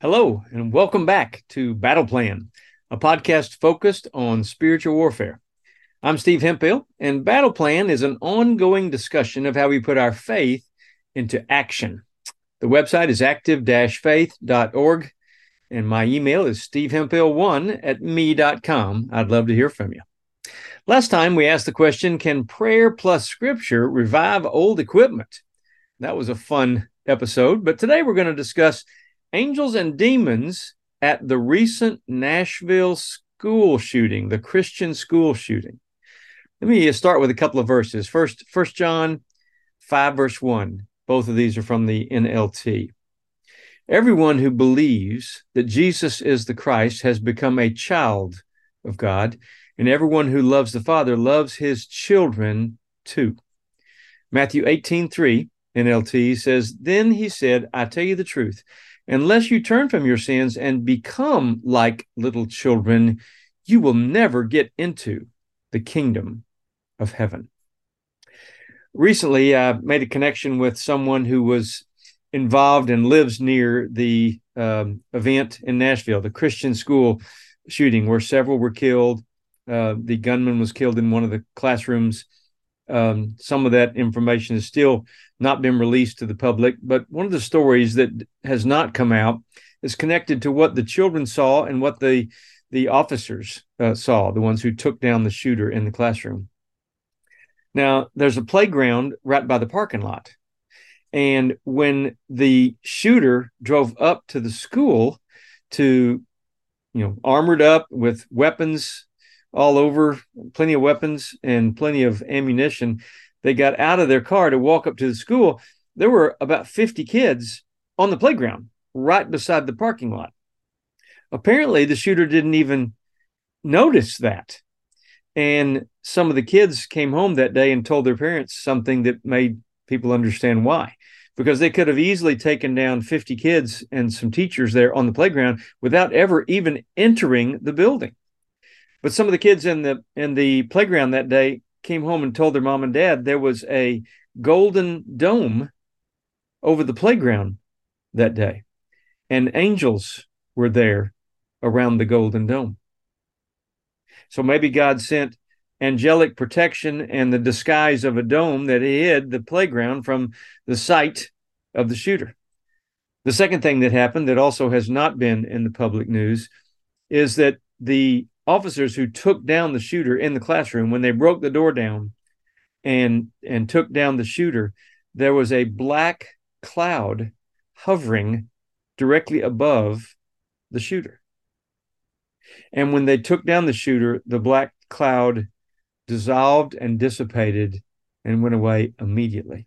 Hello, and welcome back to Battle Plan, a podcast focused on spiritual warfare. I'm Steve Hemphill, and Battle Plan is an ongoing discussion of how we put our faith into action. The website is active faith.org, and my email is stevehemphill1 at me.com. I'd love to hear from you. Last time we asked the question Can prayer plus scripture revive old equipment? That was a fun episode, but today we're going to discuss Angels and Demons at the recent Nashville school shooting, the Christian school shooting. Let me start with a couple of verses. First, First John 5, verse 1. Both of these are from the NLT. Everyone who believes that Jesus is the Christ has become a child of God, and everyone who loves the Father loves his children too. Matthew 18, 3, NLT says, Then he said, I tell you the truth Unless you turn from your sins and become like little children, you will never get into the kingdom of heaven. Recently, I made a connection with someone who was involved and lives near the um, event in Nashville, the Christian school shooting, where several were killed. Uh, the gunman was killed in one of the classrooms. Um, some of that information has still not been released to the public. But one of the stories that has not come out is connected to what the children saw and what the the officers uh, saw, the ones who took down the shooter in the classroom. Now, there's a playground right by the parking lot. And when the shooter drove up to the school to, you know, armored up with weapons all over, plenty of weapons and plenty of ammunition, they got out of their car to walk up to the school, there were about 50 kids on the playground right beside the parking lot. Apparently, the shooter didn't even notice that. And some of the kids came home that day and told their parents something that made people understand why. Because they could have easily taken down 50 kids and some teachers there on the playground without ever even entering the building. But some of the kids in the in the playground that day came home and told their mom and dad there was a golden dome over the playground that day, and angels were there around the golden dome. So maybe God sent angelic protection and the disguise of a dome that hid the playground from the sight of the shooter. The second thing that happened that also has not been in the public news is that the officers who took down the shooter in the classroom when they broke the door down and and took down the shooter there was a black cloud hovering directly above the shooter. And when they took down the shooter the black cloud dissolved and dissipated and went away immediately.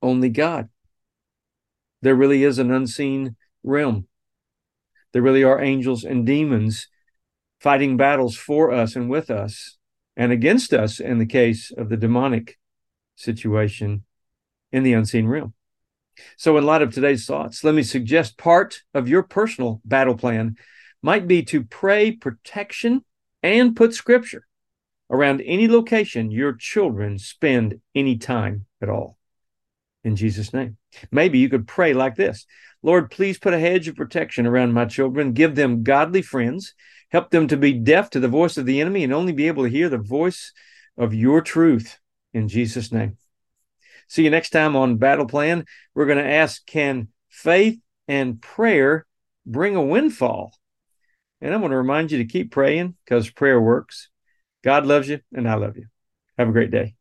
Only god. There really is an unseen realm there really are angels and demons fighting battles for us and with us and against us in the case of the demonic situation in the unseen realm. So, in light of today's thoughts, let me suggest part of your personal battle plan might be to pray protection and put scripture around any location your children spend any time at all. In Jesus' name. Maybe you could pray like this Lord, please put a hedge of protection around my children. Give them godly friends. Help them to be deaf to the voice of the enemy and only be able to hear the voice of your truth in Jesus' name. See you next time on Battle Plan. We're going to ask Can faith and prayer bring a windfall? And I'm going to remind you to keep praying because prayer works. God loves you, and I love you. Have a great day.